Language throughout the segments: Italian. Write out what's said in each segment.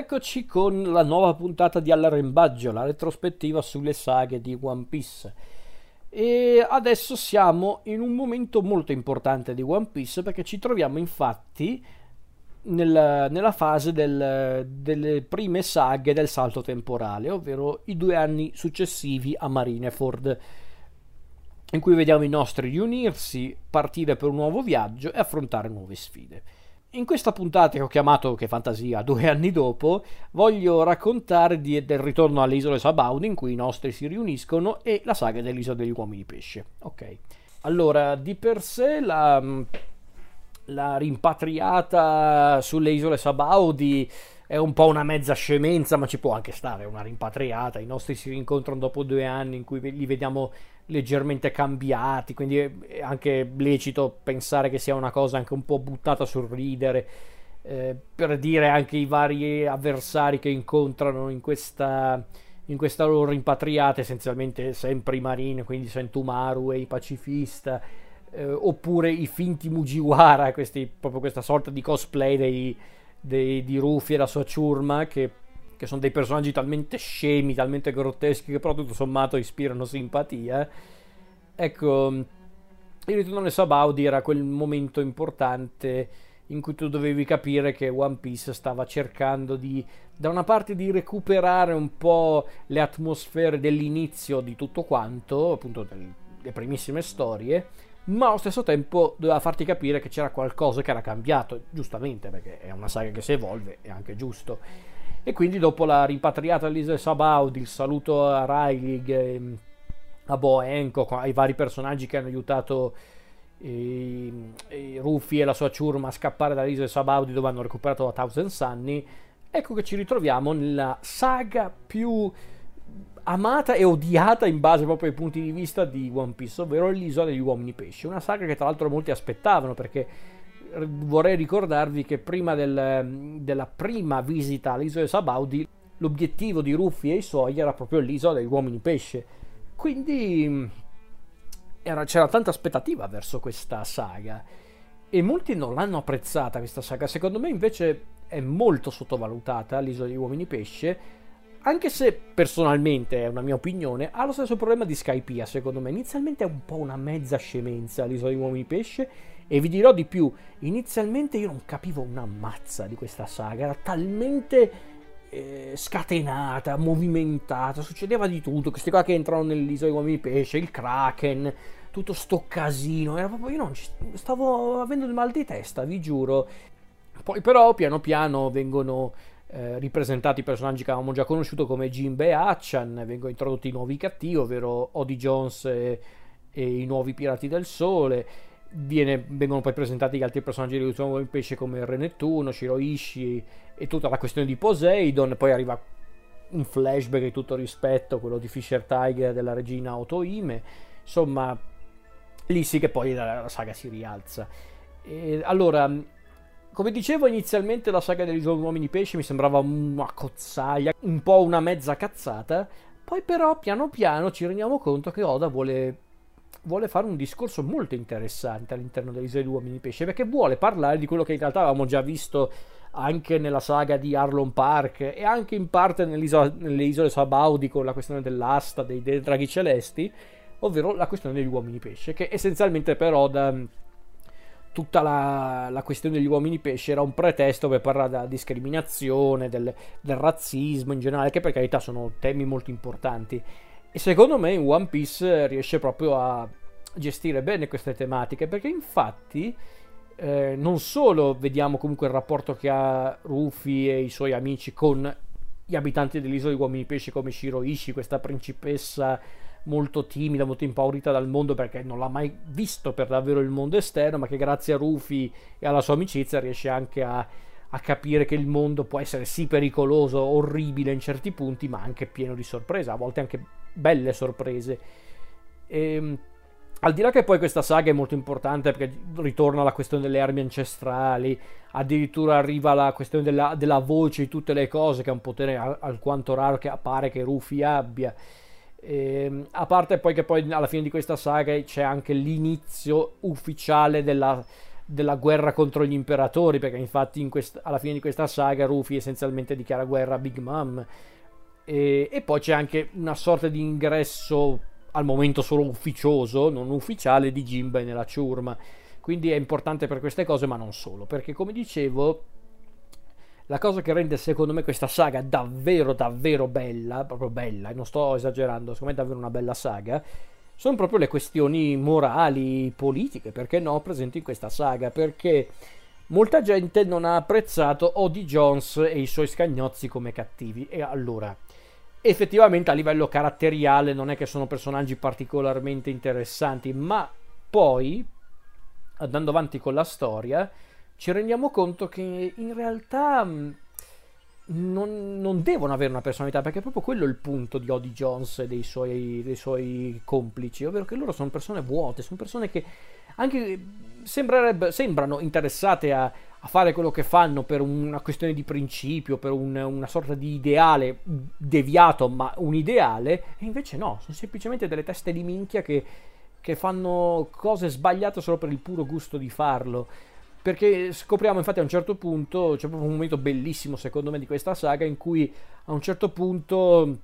eccoci con la nuova puntata di All'Arrembaggio, la retrospettiva sulle saghe di One Piece. E adesso siamo in un momento molto importante di One Piece perché ci troviamo infatti nel, nella fase del, delle prime saghe del salto temporale, ovvero i due anni successivi a Marineford, in cui vediamo i nostri riunirsi, partire per un nuovo viaggio e affrontare nuove sfide. In questa puntata che ho chiamato Che fantasia due anni dopo, voglio raccontare di, del ritorno alle isole Sabaudi in cui i nostri si riuniscono e la saga dell'isola degli uomini pesce. Ok. Allora, di per sé la, la rimpatriata sulle isole Sabaudi è un po' una mezza scemenza, ma ci può anche stare una rimpatriata. I nostri si rincontrano dopo due anni in cui li vediamo leggermente cambiati, quindi è anche lecito pensare che sia una cosa anche un po' buttata sul ridere, eh, per dire anche i vari avversari che incontrano in questa, in questa loro rimpatriata, essenzialmente sempre i Marine, quindi Sentumaru e i pacifista, eh, oppure i finti Mujiwara, questi, proprio questa sorta di cosplay dei, dei, di Rufy e la sua ciurma che che sono dei personaggi talmente scemi, talmente grotteschi, che però tutto sommato ispirano simpatia. Ecco, il ritorno alle Sabaudi era quel momento importante in cui tu dovevi capire che One Piece stava cercando di, da una parte, di recuperare un po' le atmosfere dell'inizio di tutto quanto, appunto delle primissime storie, ma allo stesso tempo doveva farti capire che c'era qualcosa che era cambiato, giustamente, perché è una saga che si evolve, è anche giusto. E quindi dopo la rimpatriata all'isola Sabaudi, il saluto a Riley, ehm, a Bo Hancock, ai vari personaggi che hanno aiutato e, e Rufy e la sua ciurma a scappare dall'isola Sabaudi dove hanno recuperato la Thousand Sunny, ecco che ci ritroviamo nella saga più amata e odiata in base proprio ai punti di vista di One Piece, ovvero l'isola degli uomini pesci. Una saga che tra l'altro molti aspettavano perché vorrei ricordarvi che prima del, della prima visita all'isola di Sabaudi l'obiettivo di Ruffi e i suoi era proprio l'isola degli uomini pesce. Quindi mm, era, c'era tanta aspettativa verso questa saga e molti non l'hanno apprezzata questa saga. Secondo me invece è molto sottovalutata l'isola degli uomini pesce. Anche se personalmente è una mia opinione, ha lo stesso problema di Skypiea, secondo me. Inizialmente è un po' una mezza scemenza l'isola degli uomini pesce e vi dirò di più, inizialmente io non capivo una mazza di questa saga, era talmente eh, scatenata, movimentata, succedeva di tutto, questi qua che entrano nell'isola dei uomini pesce, il kraken, tutto sto casino, era proprio, io non stavo avendo il mal di testa, vi giuro. Poi però piano piano vengono eh, ripresentati i personaggi che avevamo già conosciuto come Jinbe e Achan, vengono introdotti i nuovi cattivi, ovvero Odie Jones e, e i nuovi Pirati del Sole Viene, vengono poi presentati gli altri personaggi di Uomo in Pesce come Re Nettuno, Shiroishi e tutta la questione di Poseidon. Poi arriva un flashback di tutto rispetto, quello di Fisher Tiger della regina Otoime. Insomma, lì sì che poi la, saga si rialza. E, allora, come dicevo inizialmente la saga degli uomini pesce mi sembrava una cozzaglia, un po' una mezza cazzata. Poi però piano piano ci rendiamo conto che Oda vuole vuole fare un discorso molto interessante all'interno dell'Isola degli Uomini Pesce, perché vuole parlare di quello che in realtà avevamo già visto anche nella saga di Arlon Park e anche in parte nelle isole Sabaudi con la questione dell'asta, dei, dei draghi celesti, ovvero la questione degli uomini pesce, che essenzialmente però da tutta la, la, questione degli uomini pesce era un pretesto per parlare della discriminazione, del, del razzismo in generale, che per carità sono temi molto importanti e secondo me in One Piece riesce proprio a gestire bene queste tematiche, perché infatti eh, non solo vediamo comunque il rapporto che ha Rufy e i suoi amici con gli abitanti dell'isola di uomini pesci come Shiroishi, questa principessa molto timida, molto impaurita dal mondo perché non l'ha mai visto per davvero il mondo esterno, ma che grazie a Rufy e alla sua amicizia riesce anche a, a capire che il mondo può essere sì pericoloso, orribile in certi punti, ma anche pieno di sorprese, a volte anche belle sorprese. E, ehm, al di là che poi questa saga è molto importante perché ritorna la questione delle armi ancestrali, addirittura arriva la questione della, della voce di tutte le cose, che è un potere alquanto raro che appare che Rufy abbia. E, ehm, a parte poi che poi alla fine di questa saga c'è anche l'inizio ufficiale della, della guerra contro gli imperatori, perché infatti in quest- alla fine di questa saga Rufy essenzialmente dichiara guerra a Big Mom. E, e poi c'è anche una sorta di ingresso al momento solo ufficioso, non ufficiale, di Jinbei nella ciurma. Quindi è importante per queste cose, ma non solo, perché come dicevo, la cosa che rende secondo me questa saga davvero davvero bella, proprio bella, e non sto esagerando, secondo me è davvero una bella saga, sono proprio le questioni morali, politiche, perché no, presenti in questa saga, perché molta gente non ha apprezzato Odie Jones e i suoi scagnozzi come cattivi, e allora effettivamente a livello caratteriale non è che sono personaggi particolarmente interessanti, ma poi andando avanti con la storia ci rendiamo conto che in realtà non, non, devono avere una personalità, perché è proprio quello il punto di Odie Jones e dei suoi, dei suoi complici, ovvero che loro sono persone vuote, sono persone che anche sembrano interessate a, a, fare quello che fanno per una questione di principio, per un, una sorta di ideale deviato, ma un ideale, e invece no, sono semplicemente delle teste di minchia che, che fanno cose sbagliate solo per il puro gusto di farlo. Perché scopriamo infatti a un certo punto, c'è proprio un momento bellissimo secondo me di questa saga in cui a un certo punto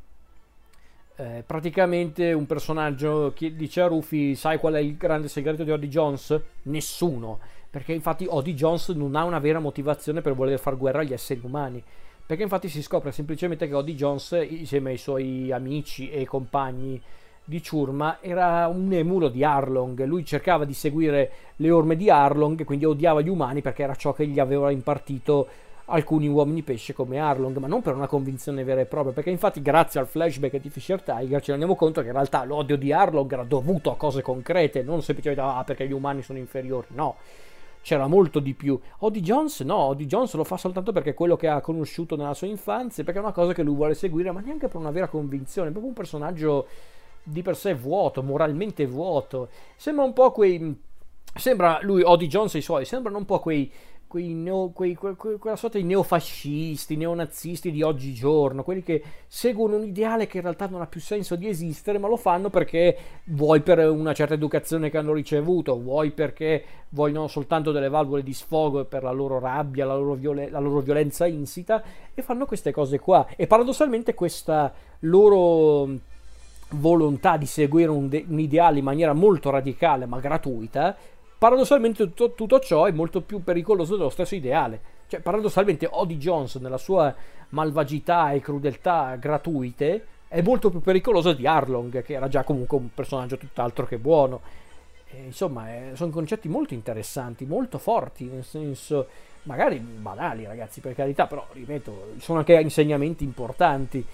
eh, praticamente un personaggio che dice a Rufy sai qual è il grande segreto di Odie Jones? Nessuno, perché infatti Odie Jones non ha una vera motivazione per voler fare guerra agli esseri umani. Perché infatti si scopre semplicemente che Odie Jones insieme ai suoi amici e compagni di ciurma era un emulo di Arlong. Lui cercava di seguire le orme di Arlong, quindi odiava gli umani perché era ciò che gli aveva impartito alcuni uomini pesce come Arlong, ma non per una convinzione vera e propria, perché infatti grazie al flashback di Fisher Tiger ci rendiamo conto che in realtà l'odio di Arlong era dovuto a cose concrete, non semplicemente ah, perché gli umani sono inferiori, no. C'era molto di più. Odie Jones no, Odie Jones lo fa soltanto perché è quello che ha conosciuto nella sua infanzia, perché è una cosa che lui vuole seguire, ma neanche per una vera convinzione, è proprio un personaggio di per sé vuoto, moralmente vuoto. Sembra un po' quei. Sembra lui, Odie Jones e i suoi, sembrano un po' quei. Quei neo, quei, que, quella sorta di neofascisti, neonazisti di oggigiorno, quelli che seguono un ideale che in realtà non ha più senso di esistere, ma lo fanno perché vuoi per una certa educazione che hanno ricevuto, vuoi perché vogliono soltanto delle valvole di sfogo per la loro rabbia, la loro, violen- la loro violenza insita, e fanno queste cose qua. E paradossalmente questa loro volontà di seguire un, de- un, ideale in maniera molto radicale ma gratuita, paradossalmente tutto, tutto, ciò è molto più pericoloso dello stesso ideale. Cioè, paradossalmente, Odie Jones, nella sua malvagità e crudeltà gratuite, è molto più pericoloso di Arlong, che era già comunque un personaggio tutt'altro che buono. E, insomma, eh, sono concetti molto interessanti, molto forti, nel senso, magari banali, ragazzi, per carità, però, ripeto, sono anche insegnamenti importanti.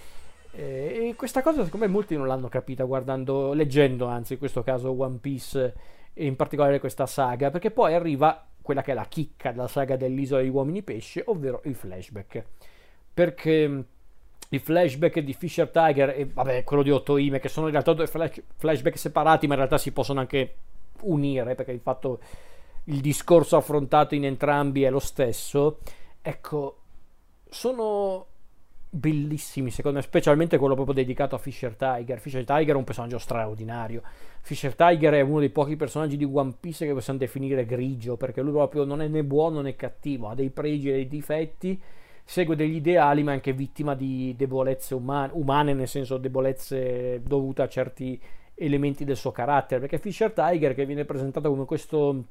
E questa cosa secondo me molti non l'hanno capita guardando, leggendo anzi in questo caso One Piece in particolare questa saga, perché poi arriva quella che è la chicca della saga dell'isola degli uomini pesce, ovvero il flashback. Perché mm, i flashback di Fisher Tiger e vabbè, quello di Otoime, che sono in realtà due flash, flashback separati, ma in realtà si possono anche unire, perché il fatto il discorso affrontato in entrambi è lo stesso. Ecco, sono bellissimi secondo me, specialmente quello proprio dedicato a Fisher Tiger. Fisher Tiger è un personaggio straordinario. Fisher Tiger è uno dei pochi personaggi di One Piece che possiamo definire grigio, perché lui proprio non è né buono né cattivo, ha dei pregi e dei difetti, segue degli ideali, ma è anche vittima di debolezze umane, umane nel senso debolezze dovute a certi elementi del suo carattere, perché Fisher Tiger che viene presentato come questo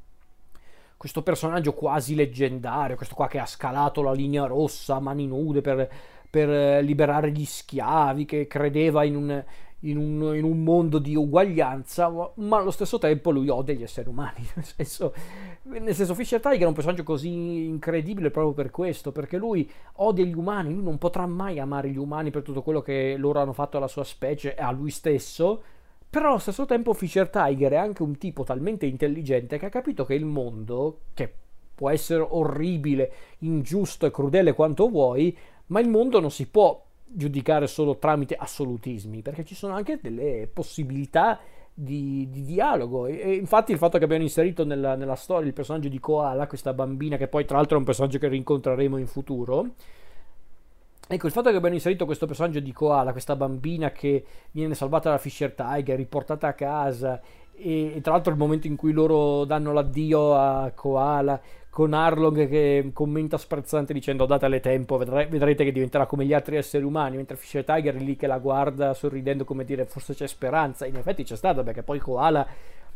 questo personaggio quasi leggendario, questo qua che ha scalato la linea rossa a mani nude per per eh, liberare gli schiavi, che credeva in un, in un, in un, mondo di uguaglianza, ma allo stesso tempo lui odia gli esseri umani. Nel senso, nel senso Fisher Tiger è un personaggio così incredibile proprio per questo, perché lui odia gli umani, lui non potrà mai amare gli umani per tutto quello che loro hanno fatto alla sua specie e a lui stesso. Però allo stesso tempo Fisher Tiger è anche un tipo talmente intelligente che ha capito che il mondo, che può essere orribile, ingiusto e crudele quanto vuoi, ma il mondo non si può giudicare solo tramite assolutismi, perché ci sono anche delle possibilità di, di dialogo. E, e, infatti il fatto che abbiano inserito nella, nella, storia il personaggio di Koala, questa bambina, che poi tra l'altro è un personaggio che rincontreremo in futuro. Ecco, il fatto che abbiano inserito questo personaggio di Koala, questa bambina che viene salvata dalla Fisher Tiger, riportata a casa e, e, tra l'altro il momento in cui loro danno l'addio a Koala con Arlong che commenta sprezzante dicendo datele tempo, vedre- vedrete che diventerà come gli altri esseri umani, mentre Fisher Tiger lì che la guarda sorridendo come dire forse c'è speranza, in effetti c'è stata perché poi Koala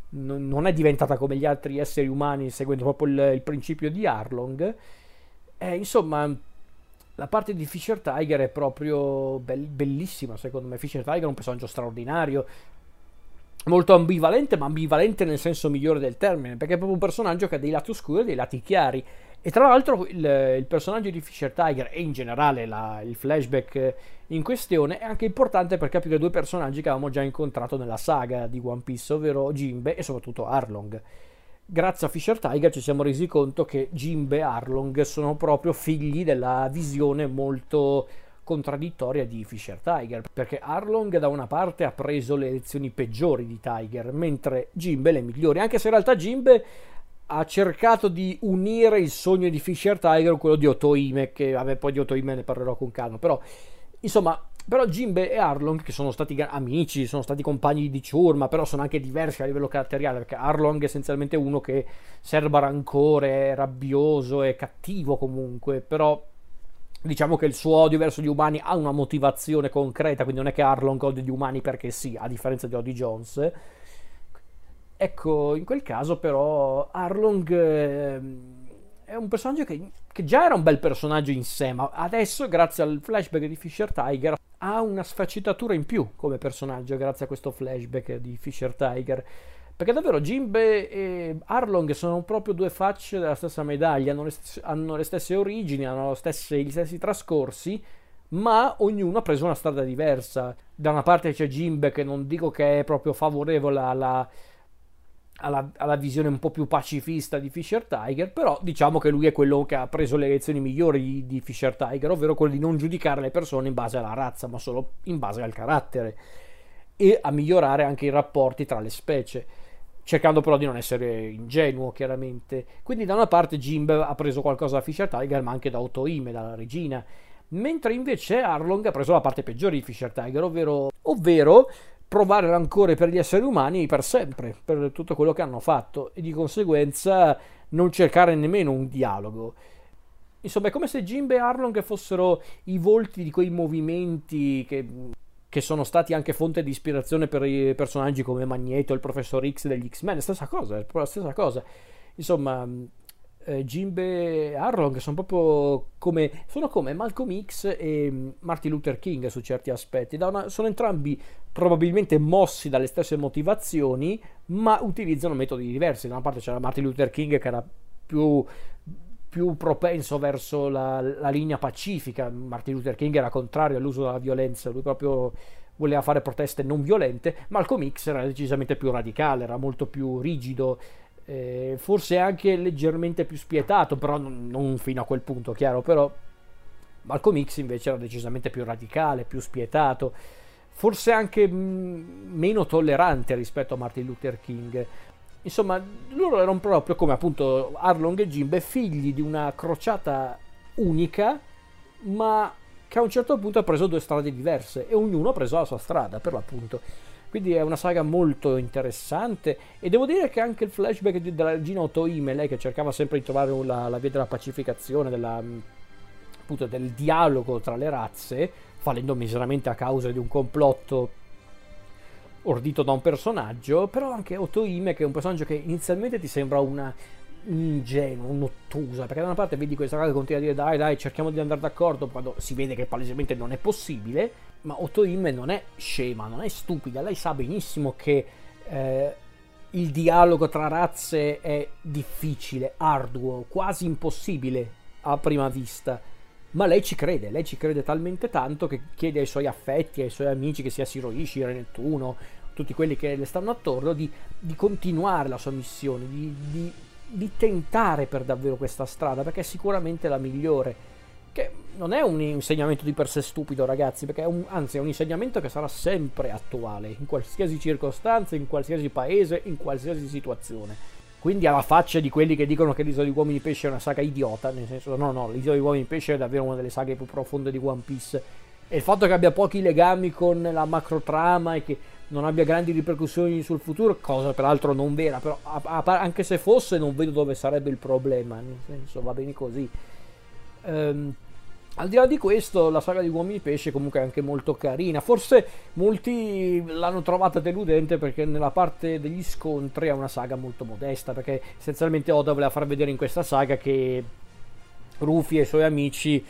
n- non è diventata come gli altri esseri umani seguendo proprio il, il principio di Arlong, eh, insomma la parte di Fisher Tiger è proprio be- bellissima secondo me, Fisher Tiger è un personaggio straordinario, molto ambivalente, ma ambivalente nel senso migliore del termine, perché è proprio un personaggio che ha dei lati oscuri e dei lati chiari. E tra l'altro il, il personaggio di Fisher Tiger e in generale la, il flashback in questione è anche importante per capire due personaggi che avevamo già incontrato nella saga di One Piece, ovvero Jimbe e soprattutto Arlong. Grazie a Fisher Tiger ci siamo resi conto che Jimbe e Arlong sono proprio figli della visione molto contraddittoria di Fisher Tiger, perché Arlong da una parte ha preso le lezioni peggiori di Tiger, mentre Jimbe le migliori, anche se in realtà Jimbe ha cercato di unire il sogno di Fisher Tiger con quello di Otoime, che vabbè poi di Otoime ne parlerò con calma, però insomma però Jimbe e Arlong, che sono stati amici, sono stati compagni di ciurma, però sono anche diversi a livello caratteriale, perché Arlong è essenzialmente uno che serba rancore, è rabbioso, è cattivo comunque, però diciamo che il suo odio verso gli umani ha una motivazione concreta, quindi non è che Arlong odia gli umani perché sì, a differenza di Odie Jones. Ecco, in quel caso però Arlong eh, è un personaggio che, che, già era un bel personaggio in sé, ma adesso grazie al flashback di Fisher Tiger ha una sfaccettatura in più come personaggio grazie a questo flashback di Fisher Tiger perché davvero Jimbe e Arlong sono proprio due facce della stessa medaglia, hanno le, stesse, hanno le stesse origini, hanno stesse, gli stessi trascorsi, ma ognuno ha preso una strada diversa. Da una parte c'è Jimbe che non dico che è proprio favorevole alla, alla, alla, visione un po' più pacifista di Fisher Tiger, però diciamo che lui è quello che ha preso le lezioni migliori di, Fisher Tiger, ovvero quello di non giudicare le persone in base alla razza, ma solo in base al carattere e a migliorare anche i rapporti tra le specie cercando però di non essere ingenuo chiaramente. Quindi da una parte Jimbe ha preso qualcosa da Fisher Tiger, ma anche da Otoime, dalla regina, mentre invece Arlong ha preso la parte peggiore di Fisher Tiger, ovvero, ovvero provare rancore per gli esseri umani per sempre, per tutto quello che hanno fatto e di conseguenza non cercare nemmeno un dialogo. Insomma, è come se Jimbe e Arlong fossero i volti di quei movimenti che che sono stati anche fonte di ispirazione per i personaggi come Magneto, il professor X degli X-Men, stessa cosa, la stessa cosa. Insomma, eh, Jimbe e Arlong sono proprio come, sono come Malcolm X e Martin Luther King su certi aspetti. Una, sono entrambi probabilmente mossi dalle stesse motivazioni, ma utilizzano metodi diversi. Da una parte c'era Martin Luther King che era più più propenso verso la, la, linea pacifica. Martin Luther King era contrario all'uso della violenza, lui proprio voleva fare proteste non violente. Malcolm X era decisamente più radicale, era molto più rigido, eh, forse anche leggermente più spietato, però non, non fino a quel punto, chiaro. Però Malcolm X invece era decisamente più radicale, più spietato, forse anche mh, meno tollerante rispetto a Martin Luther King. Insomma, loro erano proprio come appunto Arlong e Jimbe, figli di una crociata unica, ma che a un certo punto ha preso due strade diverse e ognuno ha preso la sua strada, per l'appunto. Quindi è una saga molto interessante e devo dire che anche il flashback della regina Otoime, lei che cercava sempre di trovare la, la via della pacificazione, della, appunto, del dialogo tra le razze, fallendo miseramente a causa di un complotto ordito da un personaggio, però anche Otoime che è un personaggio che inizialmente ti sembra una ingenua, un'ottusa, perché da una parte vedi questa cosa che continua a dire dai dai cerchiamo di andare d'accordo quando si vede che palesemente non è possibile, ma Otoime non è scema, non è stupida, lei sa benissimo che eh, il dialogo tra razze è difficile, arduo, quasi impossibile a prima vista ma lei ci crede, lei ci crede talmente tanto che chiede ai suoi affetti, ai suoi amici, che sia Siroishi, Re Nettuno, tutti quelli che le stanno attorno, di, di continuare la sua missione, di, di, di, tentare per davvero questa strada, perché è sicuramente la migliore. Che non è un insegnamento di per sé stupido, ragazzi, perché è un, anzi è un insegnamento che sarà sempre attuale, in qualsiasi circostanza, in qualsiasi paese, in qualsiasi situazione quindi alla faccia di quelli che dicono che l'isola di uomini pesce è una saga idiota, nel senso no, no, l'isola di uomini pesce è davvero una delle saghe più profonde di One Piece. E il fatto che abbia pochi legami con la macro trama e che non abbia grandi ripercussioni sul futuro, cosa peraltro non vera, però a, a, anche se fosse non vedo dove sarebbe il problema, nel senso va bene così. Um, al di là di questo, la saga di Uomini Pesce comunque è anche molto carina. Forse molti l'hanno trovata deludente perché nella parte degli scontri è una saga molto modesta. Perché essenzialmente Oda voleva far vedere in questa saga che Rufy e i suoi amici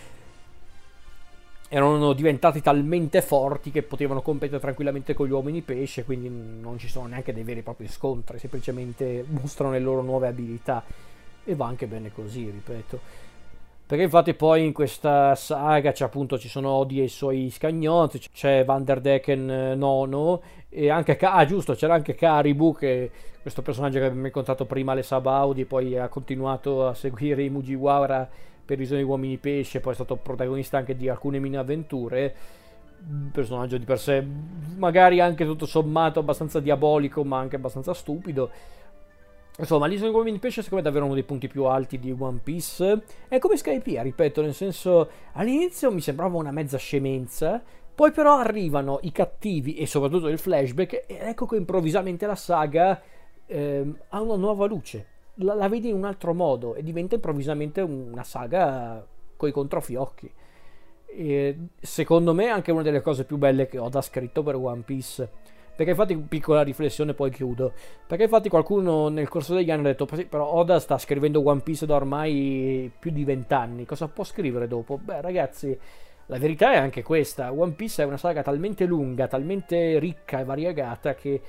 erano diventati talmente forti che potevano competere tranquillamente con gli uomini pesce, quindi non ci sono neanche dei veri e propri scontri, semplicemente mostrano le loro nuove abilità. E va anche bene così, ripeto. Perché infatti poi in questa saga c'è appunto ci sono Odi e i suoi scagnotti, c'è Van der Decken eh, nono e anche ah giusto, c'era anche Karibu che questo personaggio che abbiamo incontrato prima alle Sabaudi poi ha continuato a seguire i Mujiwara per visione di uomini pesce, poi è stato protagonista anche di alcune mini avventure. Un personaggio di per sé magari anche tutto sommato abbastanza diabolico, ma anche abbastanza stupido. Insomma, l'isola di uomini pesce secondo me è davvero uno dei punti più alti di One Piece. È come Skypiea, ripeto, nel senso all'inizio mi sembrava una mezza scemenza, poi però arrivano i cattivi e soprattutto il flashback ed ecco che improvvisamente la saga eh, ha una nuova luce la, la vedi in un altro modo e diventa improvvisamente una saga coi controfiocchi. E secondo me è anche una delle cose più belle che ho da scritto per One Piece. Perché infatti, piccola riflessione, poi chiudo. Perché infatti qualcuno nel corso degli anni ha detto: Però Oda sta scrivendo One Piece da ormai più di vent'anni. Cosa può scrivere dopo? Beh, ragazzi, la verità è anche questa: One Piece è una saga talmente lunga, talmente ricca e variegata che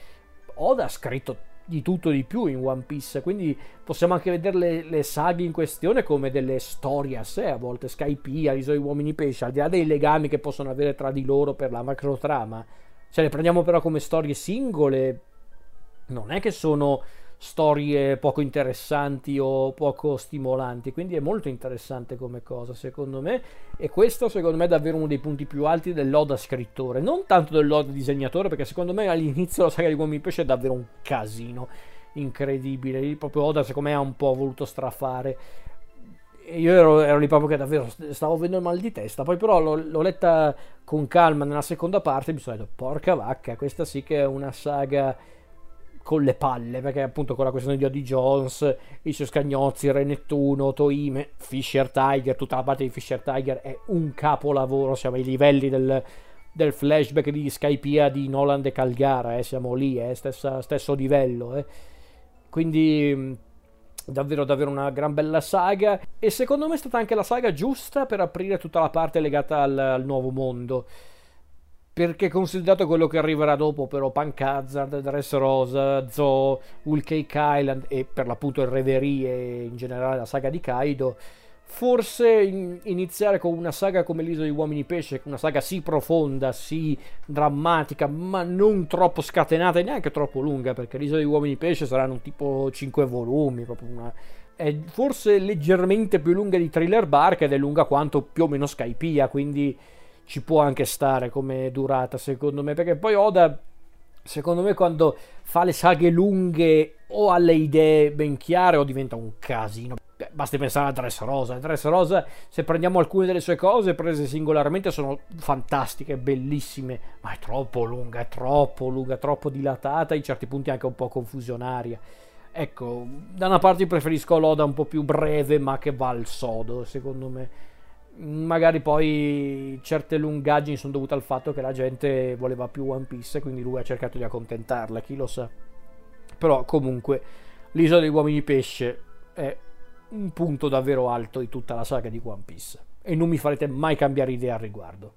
Oda ha scritto di tutto di più in One Piece. Quindi possiamo anche vedere le, le saghe in questione come delle storie a sé, a volte Skypiea, l'isola dei uomini pesce, al di là dei legami che possono avere tra di loro per la macro trama. Se le prendiamo però come storie singole, non è che sono storie poco interessanti o poco stimolanti. Quindi è molto interessante come cosa, secondo me. E questo, secondo me, è davvero uno dei punti più alti dell'Oda scrittore. Non tanto dell'Oda disegnatore, perché secondo me all'inizio la saga di Uomini Pesce è davvero un casino incredibile. Lì proprio Oda, secondo me, ha un po' voluto strafare. Io ero, ero, lì proprio che davvero stavo avendo il mal di testa. Poi, però, l'ho, l'ho letta con calma nella seconda parte. E mi sono detto, porca vacca, questa sì che è una saga con le palle, perché appunto con la questione di Odi Jones, i suoi scagnozzi, Re Nettuno, Toime, Fisher Tiger, tutta la parte di Fisher Tiger è un capolavoro, siamo ai livelli del, del flashback di Skypiea di Nolan e Calgara, eh, siamo lì, eh, stessa, stesso livello. Eh. Quindi davvero davvero una gran bella saga e secondo me è stata anche la saga giusta per aprire tutta la parte legata al, al nuovo mondo perché considerato quello che arriverà dopo, però Punk Hazard, Dressrosa, Zoo, Wool Cake Island e per l'appunto il Reverie e in generale la saga di Kaido, forse in, iniziare con una saga come l'Isola degli Uomini Pesce, una saga sì profonda, sì drammatica, ma non troppo scatenata e neanche troppo lunga, perché l'Isola degli Uomini Pesce saranno tipo 5 volumi, proprio una... È forse leggermente più lunga di Thriller Bark ed è lunga quanto più o meno Skypiea, quindi ci può anche stare come durata, secondo me, perché poi Oda, secondo me, quando fa le saghe lunghe o ha le idee ben chiare o diventa un casino. Basti pensare a Dressrosa. Dressrosa, se prendiamo alcune delle sue cose prese singolarmente, sono fantastiche, bellissime, ma è troppo lunga, è troppo lunga, troppo dilatata, in certi punti anche un po' confusionaria. Ecco, da una parte preferisco l'Oda un po' più breve, ma che va al sodo, secondo me magari poi certe lungaggini sono dovute al fatto che la gente voleva più One Piece quindi lui ha cercato di accontentarla, chi lo sa. Però comunque l'isola degli uomini pesce è un punto davvero alto di tutta la saga di One Piece e non mi farete mai cambiare idea al riguardo.